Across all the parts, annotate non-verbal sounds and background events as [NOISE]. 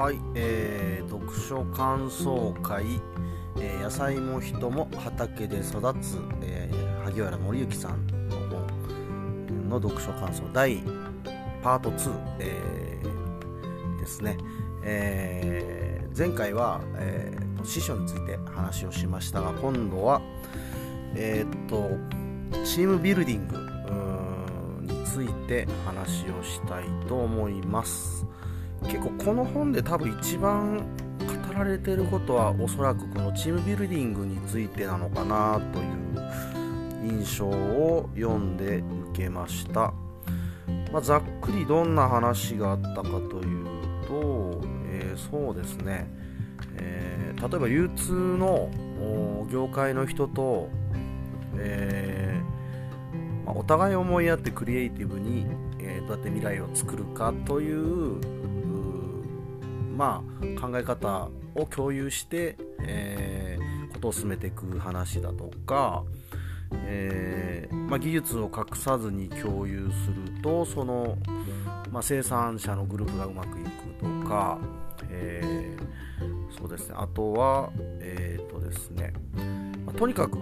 はい、えー、読書感想会、えー野菜も人も畑で育つ、えー萩原紀之さんの本の読書感想第パート2、えーですね、えー前回は、えー師匠について話をしましたが今度はえーっとチームビルディングについて話をしたいと思います。結構この本で多分一番語られてることはおそらくこのチームビルディングについてなのかなという印象を読んで受けました、まあ、ざっくりどんな話があったかというと、えーそうですね、えー例えば流通の業界の人と、えーまあお互い思いやってクリエイティブに、えどうやって未来を作るかというまあ、考え方を共有して、えーことを進めていく話だとか、えーまあ、技術を隠さずに共有するとその、まあ、生産者のグループがうまくいくとか、えーそうですね。あとはえっ、とですね、まあとにかく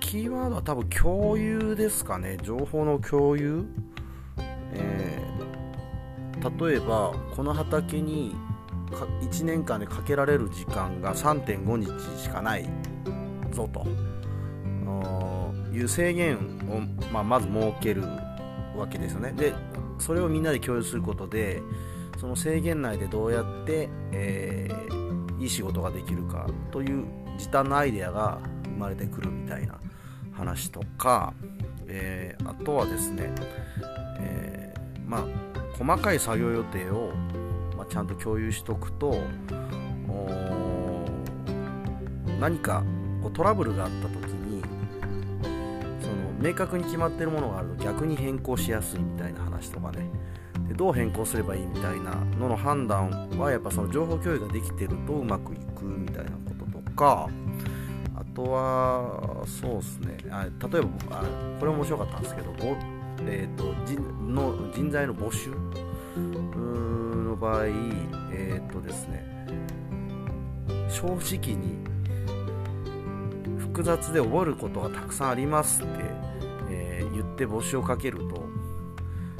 キーワードは多分共有ですかね。情報の共有、え例えばこの畑に1年間でかけられる時間が3.5日しかないぞと。いう制限を、まあ、まず設けるわけですよね。でそれをみんなで共有することでその制限内でどうやって、えーいい仕事ができるかという時短のアイデアが生まれてくるみたいな話とか、えーあとはですね、えーまあ細かい作業予定を、ちゃんと共有しとくと何かこうトラブルがあった時にその明確に決まってるものがあると逆に変更しやすいみたいな話とかね。でどう変更すればいいみたいなのの判断はやっぱその情報共有ができてるとうまくいくみたいなこととかあとはそうですね。あ例えばあこれ面白かったんですけどえー、と人の人材の募集。場合、えっ、とですね、正直に複雑で覚えることがたくさんありますって、えー言って募集をかけると、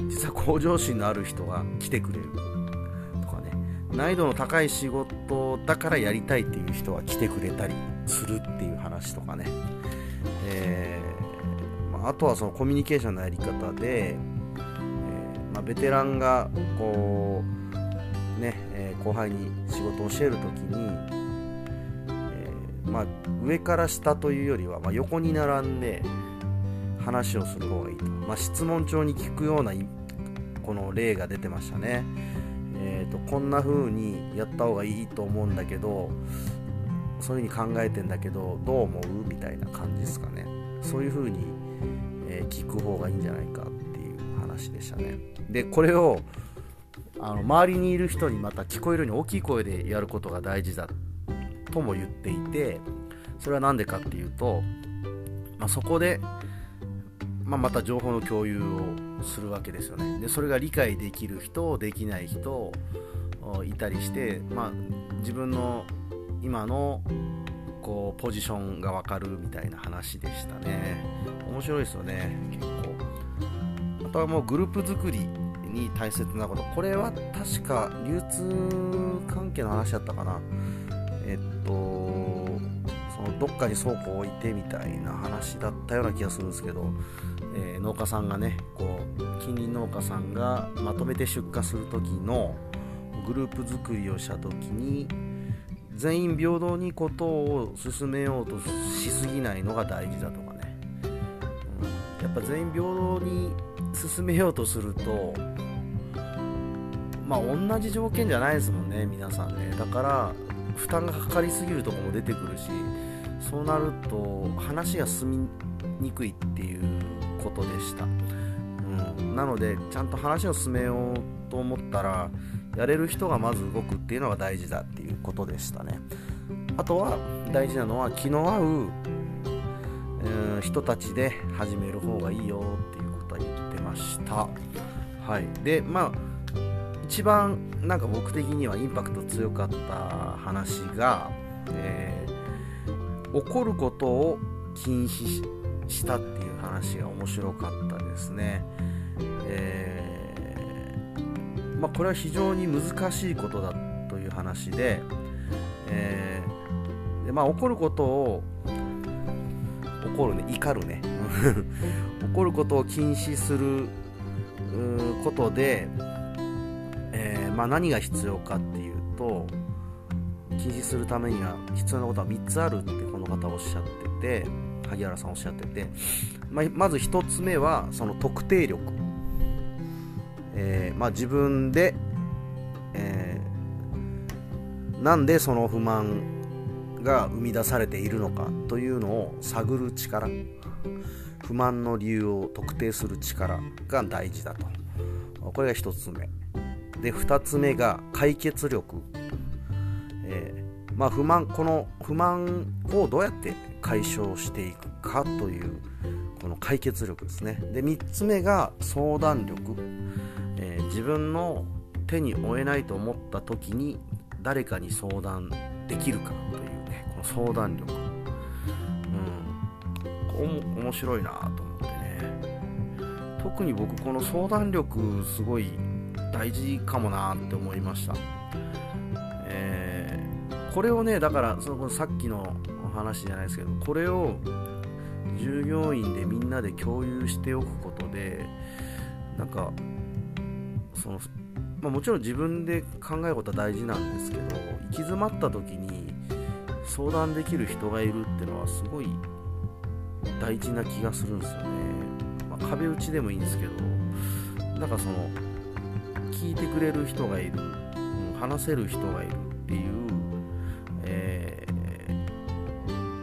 実は向上心のある人が来てくれるとかね、難易度の高い仕事だからやりたいっていう人が来てくれたりするっていう話とかね。えーまあ、あとはそのコミュニケーションのやり方で、えーまあ、ベテランがこう、ねえー後輩に仕事を教えるときに、えーまあ、上から下というよりは、まあ、横に並んで話をする方がいいと、まあ、質問帳に聞くようなこの例が出てましたね、えー、とこんな風にやった方がいいと思うんだけどそういう風に考えてんだけどどう思うみたいな感じですかね。そういう風に、えー聞く方がいいんじゃないかっていう話でしたね。でこれをあの周りにいる人にまた聞こえるように大きい声でやることが大事だとも言っていてそれは何でかっていうと、まあ、そこで、まあ、また情報の共有をするわけですよね。でそれが理解できる人できない人いたりして、まあ、自分の今のこうポジションが分かるみたいな話でしたね。面白いですよね結構。あとはもうグループ作りに大切なこと。これは確か流通関係の話だったかな。えっとそのどっかに倉庫を置いてみたいな話だったような気がするんですけど、えー農家さんがねこう近隣農家さんがまとめて出荷する時のグループ作りをした時に全員平等にことを進めようとしすぎないのが大事だとかね、うん、やっぱ全員平等に進めようとするとまあ同じ条件じゃないですもんね皆さんね。だから負担がかかりすぎるとこも出てくるしそうなると話が進みにくいっていうことでした、うん、なのでちゃんと話を進めようと思ったらやれる人がまず動くっていうのが大事だっていうことでしたね。あとは大事なのは気の合う、うん人たちで始める方がいいよっていうことは言ってました。はい。でまあ一番なんか僕的にはインパクト強かった話が、えー、怒ることを禁止したっていう話が面白かったですね。えー、まあ、これは非常に難しいことだという話で、えー、でまあ、怒ることを怒るね怒るね [LAUGHS] 怒ることを禁止することで、まあ、何が必要かっていうと禁止するためには必要なことは3つあるってこの方おっしゃってて萩原さんおっしゃってて、まあ、まず1つ目はその特定力、えー、まあ、自分で、えー、なんでその不満が生み出されているのかというのを探る力。不満の理由を特定する力が大事だと。これが1つ目。で2つ目が解決力、えー、まあ、不満この不満をどうやって解消していくかというこの解決力ですね。で3つ目が相談力、えー、自分の手に負えないと思った時に誰かに相談できるかというねこの相談力。うん。面白いなと思ってね。特に僕この相談力すごい大事かもなって思いました、えー、これをねだからそのさっきの話じゃないですけどこれを従業員でみんなで共有しておくことでなんかその、まあ、もちろん自分で考えることは大事なんですけど行き詰まった時に相談できる人がいるっていうのはすごい大事な気がするんですよね、まあ、壁打ちでもいいんですけどなんかその聞いてくれる人がいる、うん、話せる人がいるっていう、え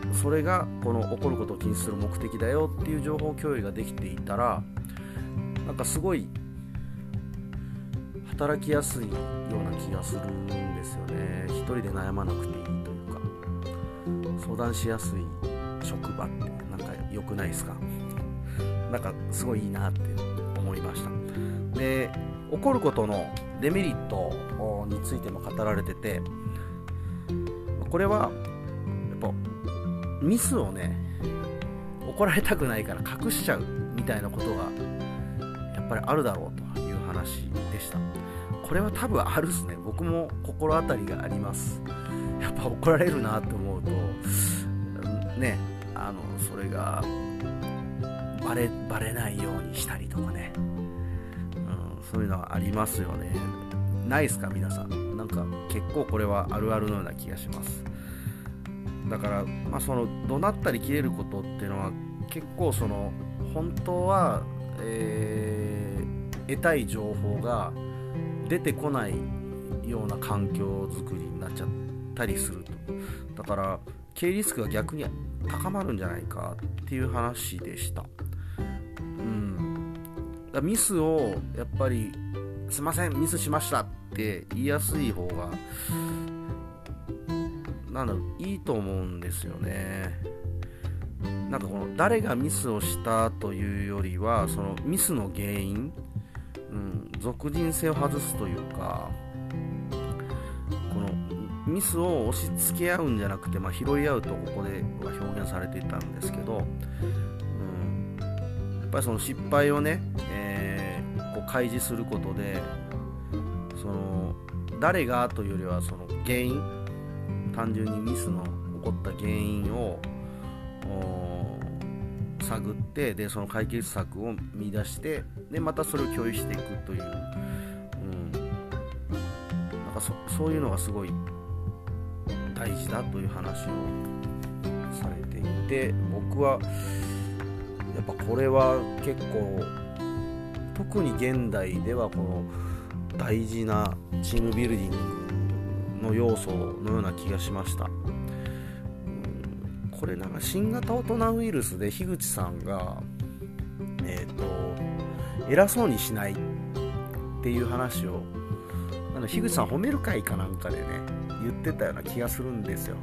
ー、それがこの起こることを禁止する目的だよっていう情報共有ができていたらなんかすごい働きやすいような気がするんですよね。一人で悩まなくていいというか。相談しやすい職場ってなんか良くないですか？なんかすごいいいなって思いました。で起こることのデメリットについても語られててこれはやっぱミスをね怒られたくないから隠しちゃうみたいなことがやっぱりあるだろうという話でした。これは多分あるっすね。僕も心当たりがあります。やっぱ怒られるなって思うとねあのそれがバレバレないようにしたりとかね。そういうのはありますよね。ないですか皆さん。なんか結構これはあるあるのような気がします。だからまあその怒鳴ったり切れることっていうのは結構その本当は、えー、得たい情報が出てこないような環境づくりになっちゃったりすると。だから経営リスクが逆に高まるんじゃないかっていう話でした。だミスをやっぱりすいませんミスしましたって言いやすい方がなんだろういいと思うんですよね。なんかこの誰がミスをしたというよりはそのミスの原因、うん、俗人性を外すというかこのミスを押し付け合うんじゃなくて、まあ、拾い合うとここでは表現されていたんですけど、うん、やっぱりその失敗をね、開示することでその誰がというよりはその原因単純にミスの起こった原因を探ってでその解決策を見出してでまたそれを共有していくという、うん、なんかそそういうのがすごい大事だという話をされていて僕はやっぱこれは結構特に現代ではこの大事なチームビルディングの要素のような気がしました。これなんか新型大人ウイルスで樋口さんがえっ、ー、と偉そうにしないっていう話をあの樋口さん褒める会かなんかでね言ってたような気がするんですよ。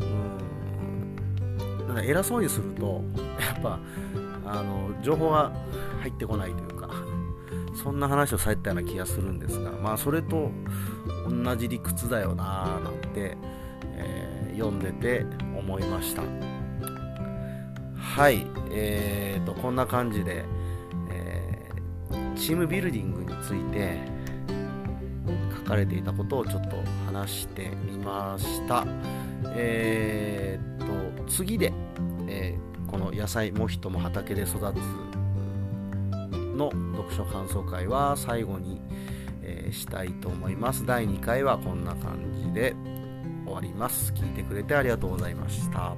うん。なんか偉そうにするとやっぱあの情報が入ってこないというか。そんな話をされたような気がするんですがまあそれと同じ理屈だよなーなんて、えー、読んでて思いました。はいえーとこんな感じで、えー、チームビルディングについて書かれていたことをちょっと話してみました。えーと次で、えー、この野菜も人も畑で育つの読書感想会は最後に、えー、したいと思います。第2回はこんな感じで終わります。聞いてくれてありがとうございました。